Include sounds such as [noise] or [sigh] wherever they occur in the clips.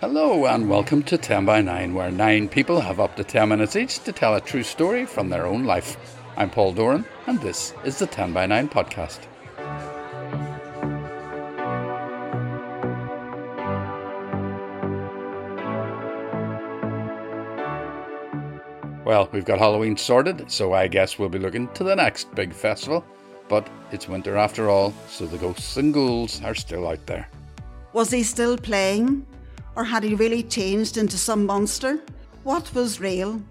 Hello and welcome to 10 by 9, where nine people have up to 10 minutes each to tell a true story from their own life. I'm Paul Doran, and this is the 10 by 9 podcast. Well, we've got Halloween sorted, so I guess we'll be looking to the next big festival. But it's winter after all, so the ghosts and ghouls are still out there. Was he still playing? Or had he really changed into some monster? What was real?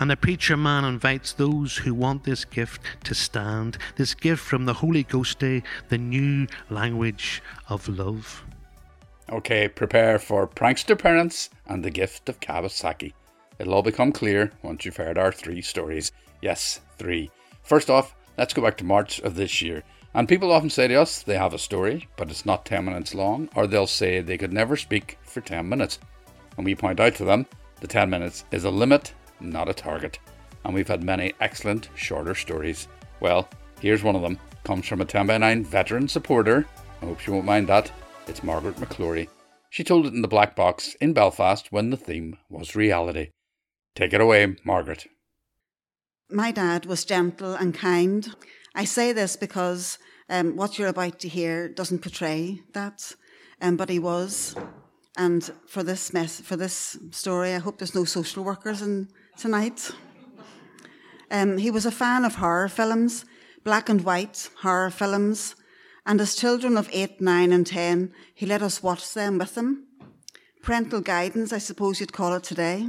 And the preacher man invites those who want this gift to stand, this gift from the Holy Ghost Day, the new language of love. Okay, prepare for prankster parents and the gift of Kawasaki. It'll all become clear once you've heard our three stories. Yes, three. First off, let's go back to March of this year. And people often say to us they have a story, but it's not 10 minutes long, or they'll say they could never speak for 10 minutes. And we point out to them the 10 minutes is a limit, not a target. And we've had many excellent shorter stories. Well, here's one of them. Comes from a 10 by 9 veteran supporter. I hope she won't mind that. It's Margaret McClory. She told it in the black box in Belfast when the theme was reality. Take it away, Margaret. My dad was gentle and kind. I say this because um, what you're about to hear doesn't portray that, um, but he was. And for this mess, for this story, I hope there's no social workers in tonight. Um, he was a fan of horror films, black and white horror films, and as children of eight, nine, and ten, he let us watch them with him. Parental guidance, I suppose you'd call it today.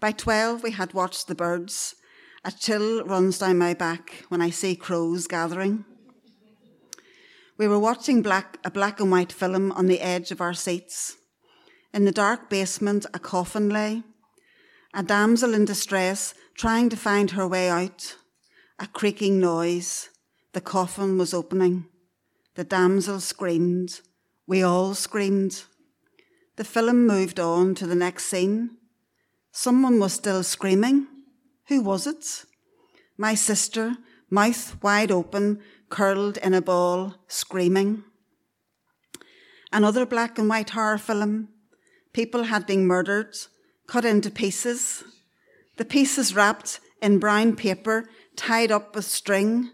By twelve, we had watched the birds. A chill runs down my back when I see crows gathering. We were watching black, a black and white film on the edge of our seats. In the dark basement, a coffin lay. A damsel in distress trying to find her way out. A creaking noise. The coffin was opening. The damsel screamed. We all screamed. The film moved on to the next scene. Someone was still screaming. Who was it? My sister, mouth wide open, curled in a ball, screaming. Another black and white horror film. People had been murdered, cut into pieces. The pieces wrapped in brown paper, tied up with string,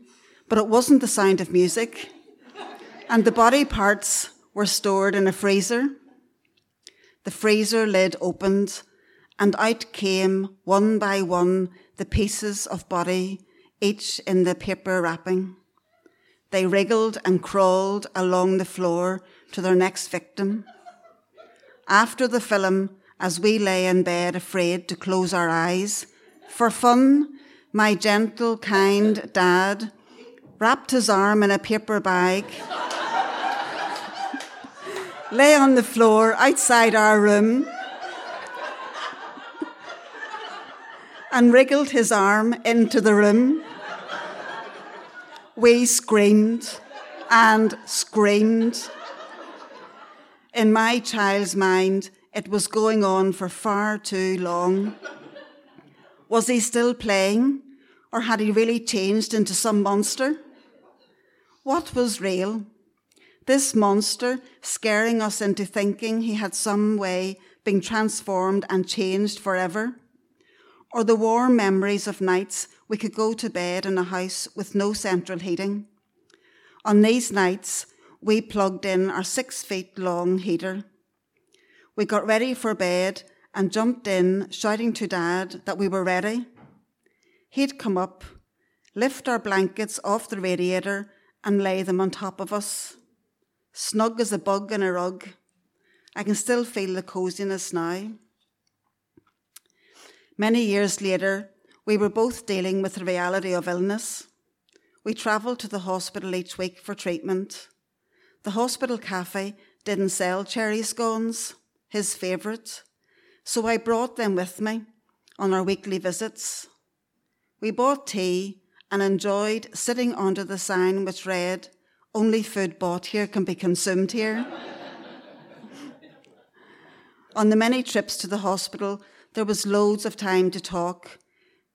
but it wasn't the sound of music. And the body parts were stored in a freezer. The freezer lid opened, and out came, one by one, the pieces of body, each in the paper wrapping. They wriggled and crawled along the floor to their next victim. After the film, as we lay in bed afraid to close our eyes, for fun, my gentle, kind dad wrapped his arm in a paper bag, [laughs] lay on the floor outside our room, and wriggled his arm into the room. We screamed and screamed. In my child's mind, it was going on for far too long. Was he still playing, or had he really changed into some monster? What was real? This monster scaring us into thinking he had some way been transformed and changed forever? Or the warm memories of nights we could go to bed in a house with no central heating. On these nights, we plugged in our six feet long heater. We got ready for bed and jumped in, shouting to Dad that we were ready. He'd come up, lift our blankets off the radiator, and lay them on top of us. Snug as a bug in a rug. I can still feel the coziness now. Many years later, we were both dealing with the reality of illness. We travelled to the hospital each week for treatment. The hospital cafe didn't sell cherry scones, his favourite, so I brought them with me on our weekly visits. We bought tea and enjoyed sitting under the sign which read, Only food bought here can be consumed here. [laughs] on the many trips to the hospital, there was loads of time to talk,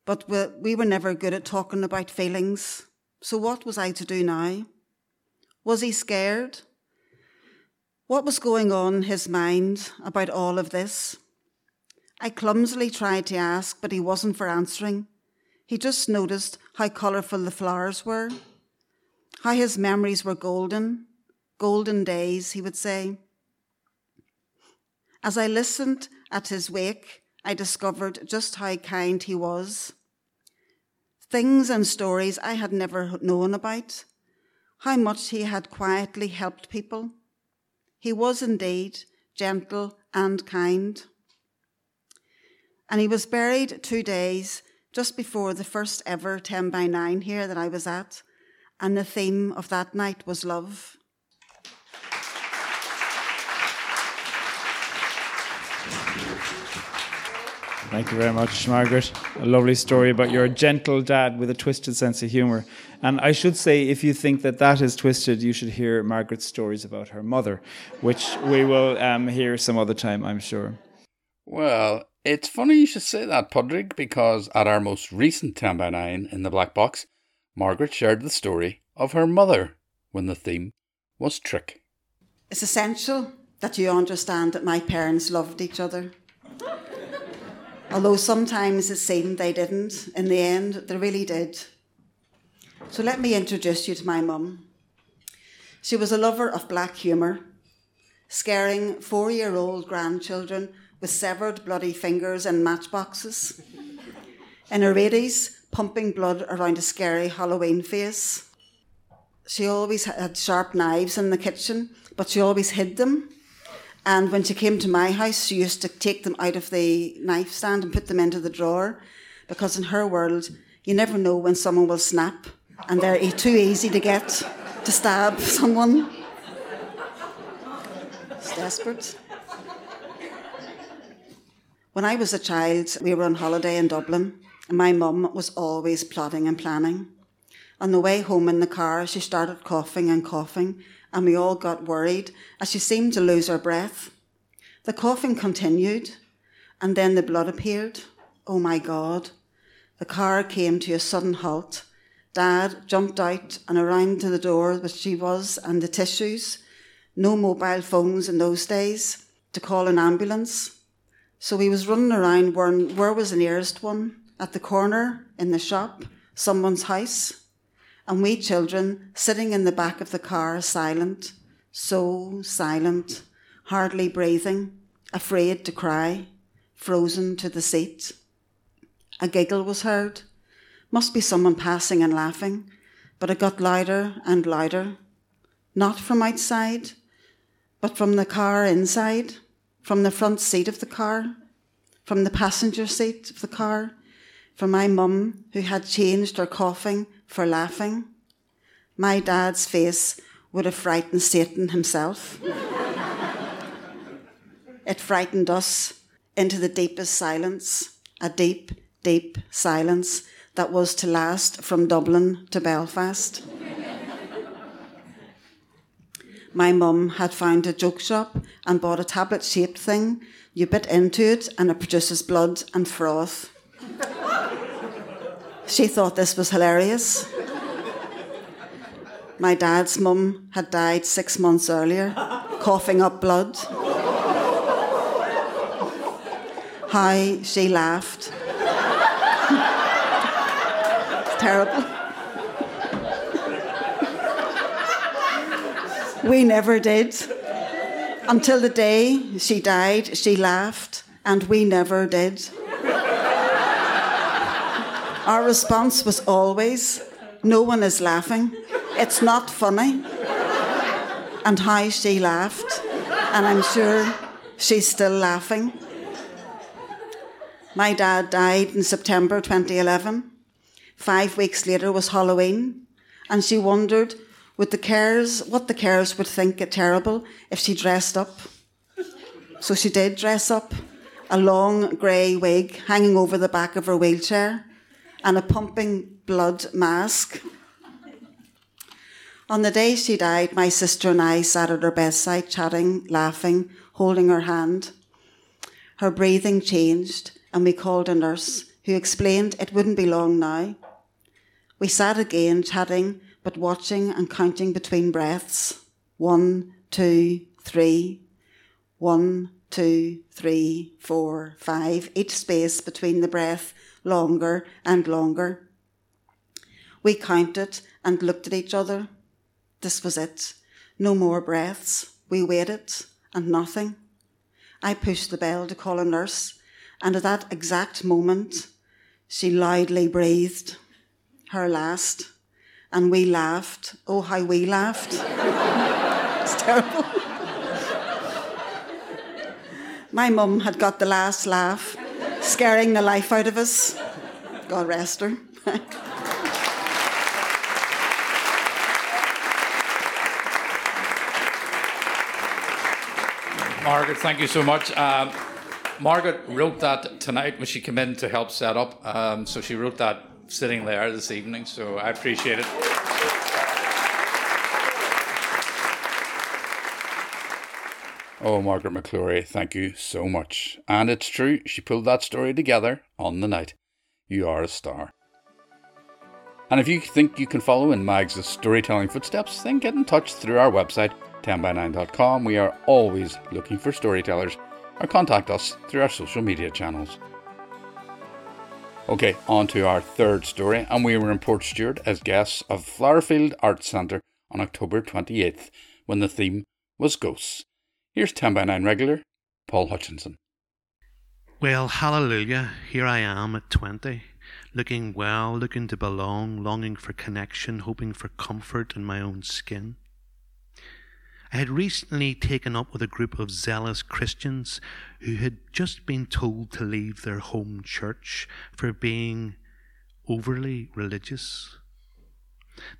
but we were never good at talking about feelings. So what was I to do now? Was he scared? What was going on in his mind about all of this? I clumsily tried to ask, but he wasn't for answering. He just noticed how colourful the flowers were, how his memories were golden, golden days, he would say. As I listened at his wake, I discovered just how kind he was. Things and stories I had never known about, how much he had quietly helped people he was indeed gentle and kind. And he was buried two days just before the first ever 10 by 9 here that I was at. And the theme of that night was love. Thank you very much, Margaret. A lovely story about your gentle dad with a twisted sense of humour. And I should say, if you think that that is twisted, you should hear Margaret's stories about her mother, which we will um, hear some other time, I'm sure. Well, it's funny you should say that, Padraig, because at our most recent 10 by 9 in the Black Box, Margaret shared the story of her mother when the theme was trick. It's essential that you understand that my parents loved each other. Although sometimes it seemed they didn't, in the end, they really did. So let me introduce you to my mum. She was a lover of black humour, scaring four year old grandchildren with severed bloody fingers and matchboxes. In her 80s, pumping blood around a scary Halloween face. She always had sharp knives in the kitchen, but she always hid them and when she came to my house, she used to take them out of the knife stand and put them into the drawer because in her world, you never know when someone will snap and they're too easy to get to stab [laughs] someone. It's desperate. When I was a child, we were on holiday in Dublin, and my mum was always plotting and planning. On the way home in the car, she started coughing and coughing, and we all got worried as she seemed to lose her breath. The coughing continued, and then the blood appeared. Oh my God. The car came to a sudden halt. Dad jumped out and around to the door where she was and the tissues. No mobile phones in those days to call an ambulance. So he was running around where, where was the nearest one? At the corner, in the shop, someone's house and we children sitting in the back of the car, silent, so silent, hardly breathing, afraid to cry, frozen to the seat. A giggle was heard. Must be someone passing and laughing, but it got louder and louder. Not from outside, but from the car inside, from the front seat of the car, from the passenger seat of the car, from my mum, who had changed her coughing for laughing. My dad's face would have frightened Satan himself. [laughs] it frightened us into the deepest silence, a deep, deep silence that was to last from Dublin to Belfast. My mum had found a joke shop and bought a tablet shaped thing. You bit into it and it produces blood and froth. She thought this was hilarious. My dad's mum had died six months earlier, coughing up blood. How she laughed. it's [laughs] terrible. we never did. Until the day she died, she laughed, and we never did. Our response was always, No one is laughing. It's not funny. And how she laughed. And I'm sure she's still laughing. My dad died in September 2011. Five weeks later was Halloween, and she wondered would the carers, what the carers would think it terrible if she dressed up. So she did dress up, a long grey wig hanging over the back of her wheelchair, and a pumping blood mask. On the day she died, my sister and I sat at her bedside, chatting, laughing, holding her hand. Her breathing changed, and we called a nurse who explained it wouldn't be long now. We sat again, chatting, but watching and counting between breaths. One, two, three, one, two, three, four, five, each space between the breath longer and longer. We counted and looked at each other. This was it. No more breaths. We waited and nothing. I pushed the bell to call a nurse, and at that exact moment, she loudly breathed her last, and we laughed. Oh, how we laughed! [laughs] it's terrible. [laughs] My mum had got the last laugh, scaring the life out of us. God rest her. Margaret, thank you so much. Um, Margaret wrote that tonight when she came in to help set up. Um, so she wrote that sitting there this evening. So I appreciate it. Oh, Margaret McClory, thank you so much. And it's true, she pulled that story together on the night. You are a star. And if you think you can follow in Mags' storytelling footsteps, then get in touch through our website 10by9.com. We are always looking for storytellers or contact us through our social media channels. Okay, on to our third story, and we were in Portstewart as guests of Flowerfield Arts Centre on October 28th when the theme was ghosts. Here's 10 by 9 regular Paul Hutchinson. Well, hallelujah, here I am at 20, looking well, looking to belong, longing for connection, hoping for comfort in my own skin. I had recently taken up with a group of zealous Christians who had just been told to leave their home church for being overly religious.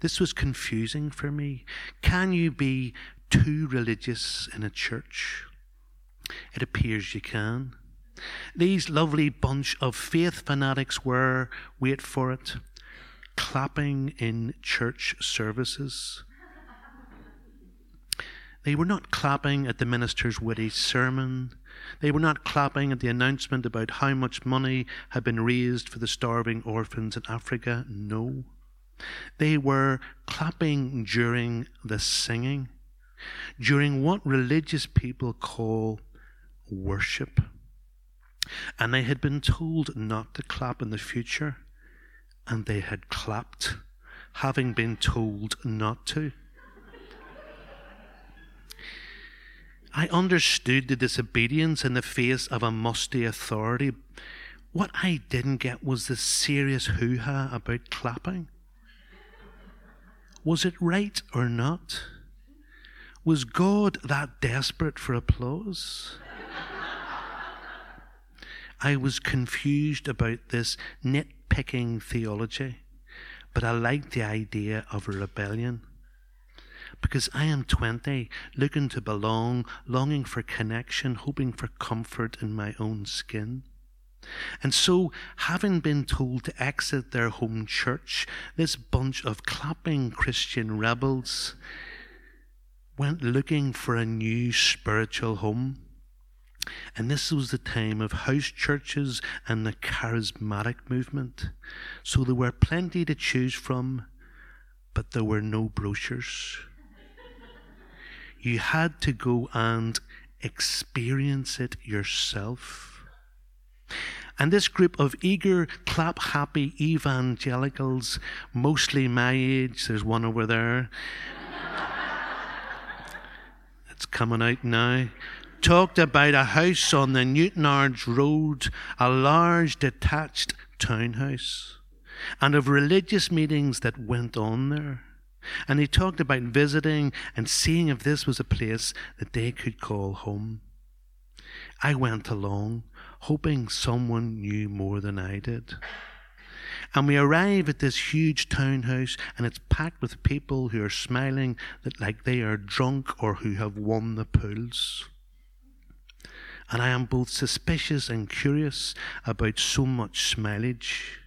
This was confusing for me. Can you be too religious in a church? It appears you can. These lovely bunch of faith fanatics were, wait for it, clapping in church services they were not clapping at the minister's witty sermon. They were not clapping at the announcement about how much money had been raised for the starving orphans in Africa. No. They were clapping during the singing, during what religious people call worship. And they had been told not to clap in the future, and they had clapped, having been told not to. I understood the disobedience in the face of a musty authority. What I didn't get was the serious hoo ha about clapping. Was it right or not? Was God that desperate for applause? I was confused about this nitpicking theology, but I liked the idea of a rebellion because I am 20, looking to belong, longing for connection, hoping for comfort in my own skin. And so, having been told to exit their home church, this bunch of clapping Christian rebels went looking for a new spiritual home. And this was the time of house churches and the charismatic movement. So there were plenty to choose from, but there were no brochures. You had to go and experience it yourself. And this group of eager, clap happy evangelicals, mostly my age, there's one over there. Coming out now. Talked about a house on the Newtownards Road, a large detached townhouse, and of religious meetings that went on there. And he talked about visiting and seeing if this was a place that they could call home. I went along, hoping someone knew more than I did. And we arrive at this huge townhouse, and it's packed with people who are smiling that like they are drunk or who have won the pools. And I am both suspicious and curious about so much smilage.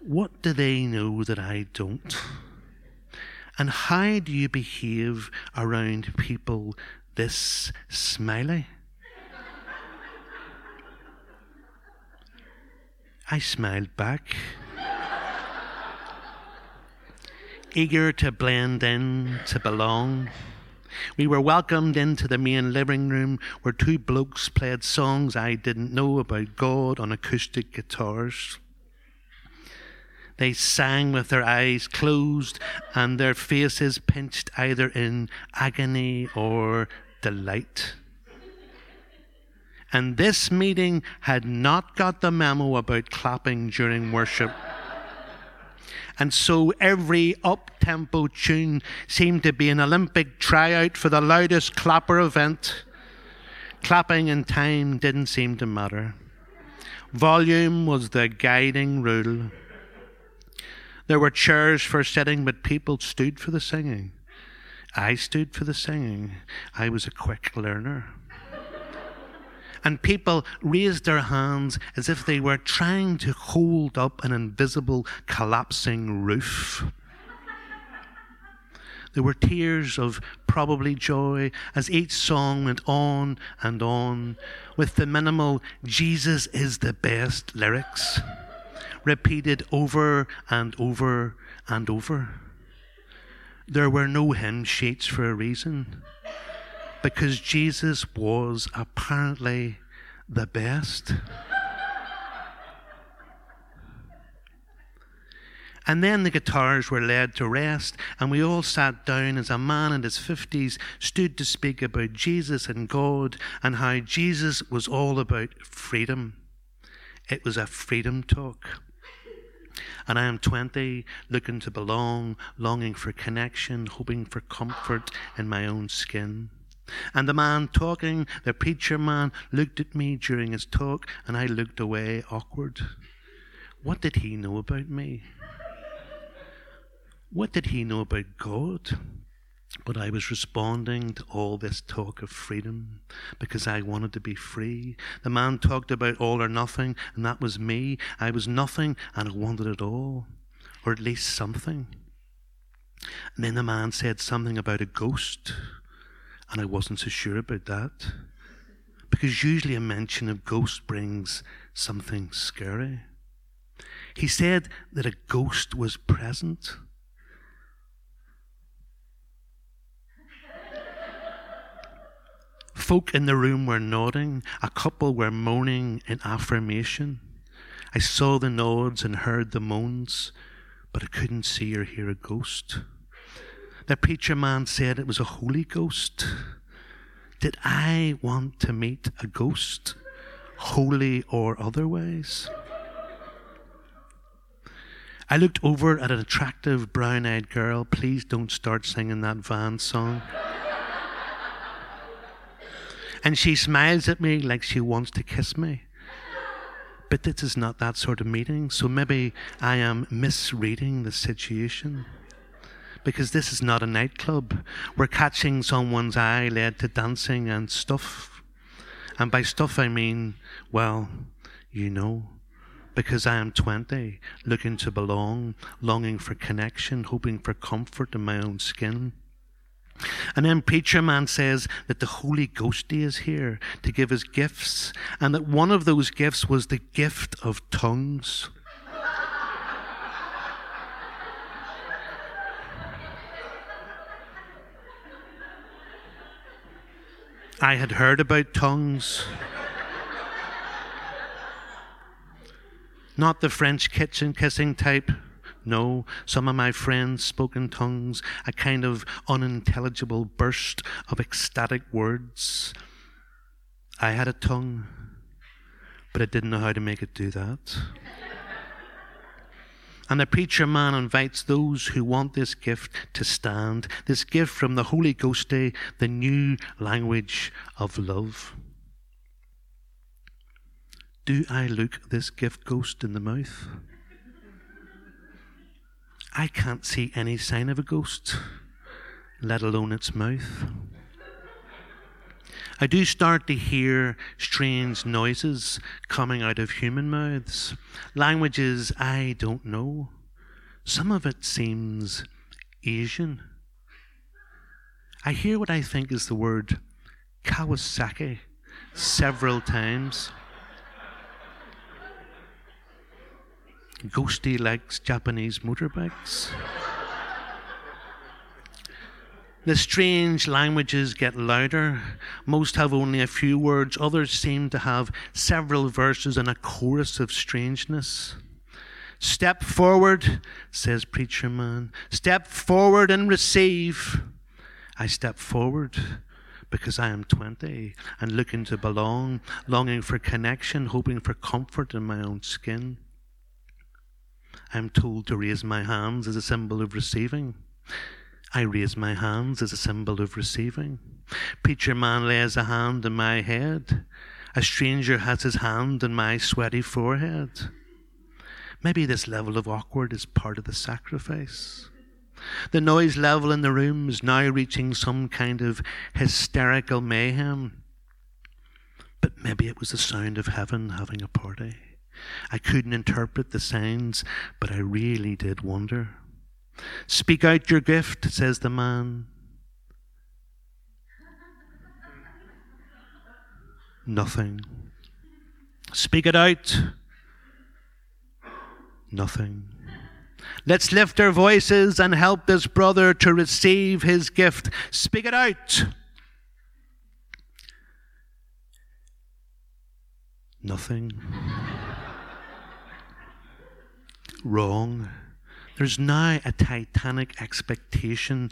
What do they know that I don't? And how do you behave around people this smiley? I smiled back, eager to blend in, to belong. We were welcomed into the main living room where two blokes played songs I didn't know about God on acoustic guitars. They sang with their eyes closed and their faces pinched either in agony or delight. And this meeting had not got the memo about clapping during worship. And so every up tempo tune seemed to be an Olympic tryout for the loudest clapper event. Clapping in time didn't seem to matter. Volume was the guiding rule. There were chairs for sitting, but people stood for the singing. I stood for the singing. I was a quick learner. And people raised their hands as if they were trying to hold up an invisible collapsing roof. There were tears of probably joy as each song went on and on with the minimal Jesus is the best lyrics repeated over and over and over. There were no hymn sheets for a reason, because Jesus was apparently the best. And then the guitars were laid to rest, and we all sat down as a man in his fifties stood to speak about Jesus and God and how Jesus was all about freedom. It was a freedom talk. And I am 20, looking to belong, longing for connection, hoping for comfort in my own skin. And the man talking, the preacher man, looked at me during his talk, and I looked away, awkward. What did he know about me? What did he know about God? But I was responding to all this talk of freedom because I wanted to be free. The man talked about all or nothing, and that was me. I was nothing, and I wanted it all, or at least something. And then the man said something about a ghost, and I wasn't so sure about that. Because usually a mention of ghost brings something scary. He said that a ghost was present Folk in the room were nodding, a couple were moaning in affirmation. I saw the nods and heard the moans, but I couldn't see or hear a ghost. The preacher man said it was a Holy Ghost. Did I want to meet a ghost, holy or otherwise? I looked over at an attractive brown eyed girl. Please don't start singing that van song. And she smiles at me like she wants to kiss me. But this is not that sort of meeting, so maybe I am misreading the situation. Because this is not a nightclub. We're catching someone's eye led to dancing and stuff. And by stuff I mean, well, you know because I am 20, looking to belong, longing for connection, hoping for comfort in my own skin. And then Preacher Man says that the Holy Ghost is here to give us gifts, and that one of those gifts was the gift of tongues. I had heard about tongues. Not the French kitchen kissing type. No, some of my friends spoke in tongues, a kind of unintelligible burst of ecstatic words. I had a tongue, but I didn't know how to make it do that. And the preacher man invites those who want this gift to stand, this gift from the Holy Ghost Day, the new language of love. Do I look this gift ghost in the mouth? I can't see any sign of a ghost, let alone its mouth. I do start to hear strange noises coming out of human mouths, languages I don't know. Some of it seems Asian. I hear what I think is the word Kawasaki several times. Ghosty likes Japanese motorbikes. The strange languages get louder. Most have only a few words, others seem to have several verses and a chorus of strangeness. Step forward, says Preacher Man. Step forward and receive. I step forward because I am 20 and looking to belong, longing for connection, hoping for comfort in my own skin. I am told to raise my hands as a symbol of receiving. I raise my hands as a symbol of receiving. Preacher man lays a hand on my head. A stranger has his hand on my sweaty forehead. Maybe this level of awkward is part of the sacrifice. The noise level in the room is now reaching some kind of hysterical mayhem. But maybe it was the sound of heaven having a party. I couldn't interpret the signs, but I really did wonder. Speak out your gift, says the man. Nothing. Speak it out. Nothing. Let's lift our voices and help this brother to receive his gift. Speak it out. Nothing. [laughs] Wrong. There's now a titanic expectation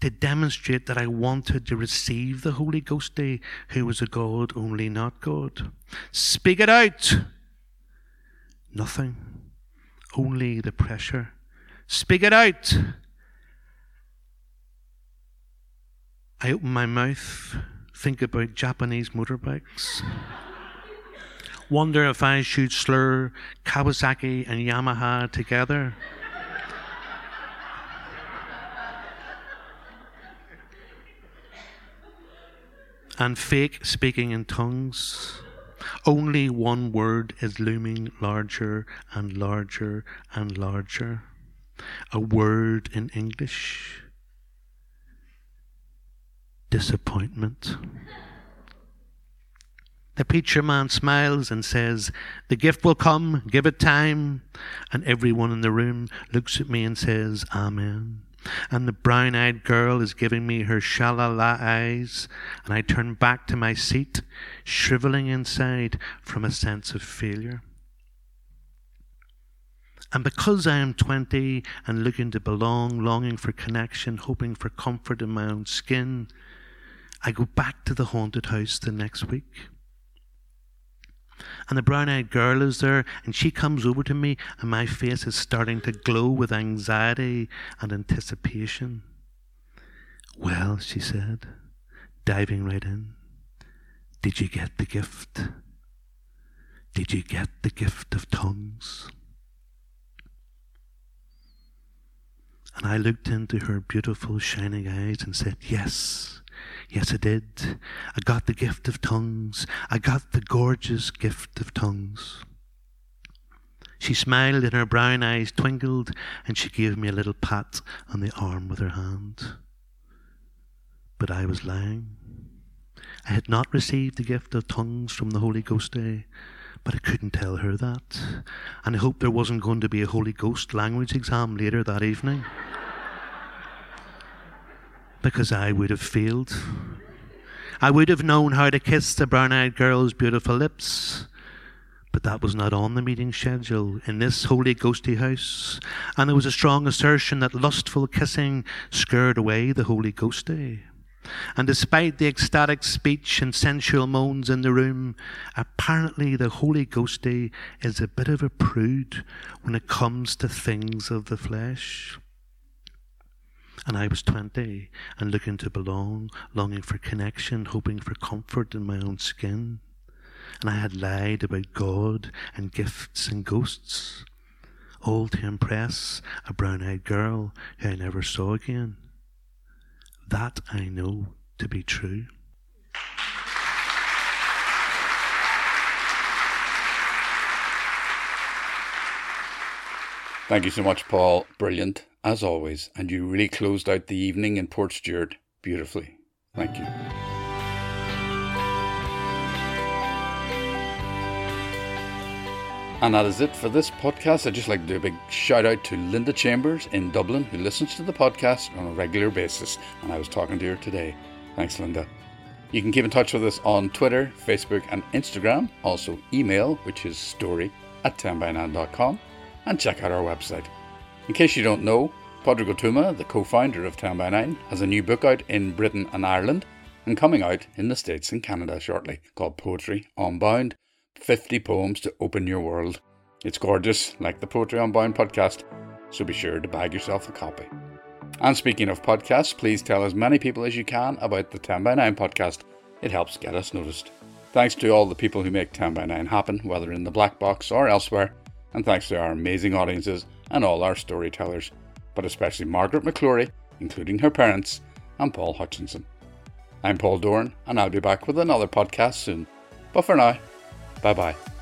to demonstrate that I wanted to receive the Holy Ghost Day, who was a God, only not God. Speak it out. Nothing. Only the pressure. Speak it out. I open my mouth, think about Japanese motorbikes. [laughs] Wonder if I should slur Kawasaki and Yamaha together. And fake speaking in tongues. Only one word is looming larger and larger and larger. A word in English disappointment. The preacher man smiles and says, The gift will come, give it time. And everyone in the room looks at me and says, Amen and the brown eyed girl is giving me her shalala eyes, and I turn back to my seat, shriveling inside from a sense of failure. And because I am 20 and looking to belong, longing for connection, hoping for comfort in my own skin, I go back to the haunted house the next week. And the brown eyed girl is there, and she comes over to me, and my face is starting to glow with anxiety and anticipation. Well, she said, diving right in, did you get the gift? Did you get the gift of tongues? And I looked into her beautiful, shining eyes and said, Yes. Yes, I did. I got the gift of tongues. I got the gorgeous gift of tongues. She smiled and her brown eyes twinkled, and she gave me a little pat on the arm with her hand. But I was lying. I had not received the gift of tongues from the Holy Ghost Day, but I couldn't tell her that. And I hoped there wasn't going to be a Holy Ghost language exam later that evening because I would have failed. I would have known how to kiss the brown eyed girl's beautiful lips. But that was not on the meeting schedule in this holy ghosty house, and there was a strong assertion that lustful kissing scared away the Holy Ghost Day. And despite the ecstatic speech and sensual moans in the room, apparently the Holy Ghost Day is a bit of a prude when it comes to things of the flesh. And I was 20 and looking to belong, longing for connection, hoping for comfort in my own skin. And I had lied about God and gifts and ghosts, all to impress a brown eyed girl who I never saw again. That I know to be true. Thank you so much, Paul. Brilliant as always, and you really closed out the evening in Port Stewart beautifully. Thank you. And that is it for this podcast. I'd just like to do a big shout out to Linda Chambers in Dublin, who listens to the podcast on a regular basis. And I was talking to her today. Thanks, Linda. You can keep in touch with us on Twitter, Facebook, and Instagram. Also, email, which is story at 10by9.com. And check out our website. In case you don't know, Pádraig Ó Tuama, the co founder of 10 by 9, has a new book out in Britain and Ireland and coming out in the States and Canada shortly called Poetry Unbound 50 Poems to Open Your World. It's gorgeous, like the Poetry Unbound podcast, so be sure to bag yourself a copy. And speaking of podcasts, please tell as many people as you can about the 10 by 9 podcast. It helps get us noticed. Thanks to all the people who make 10 by 9 happen, whether in the black box or elsewhere, and thanks to our amazing audiences and all our storytellers, but especially Margaret McClory, including her parents, and Paul Hutchinson. I'm Paul Doran, and I'll be back with another podcast soon. But for now, bye bye.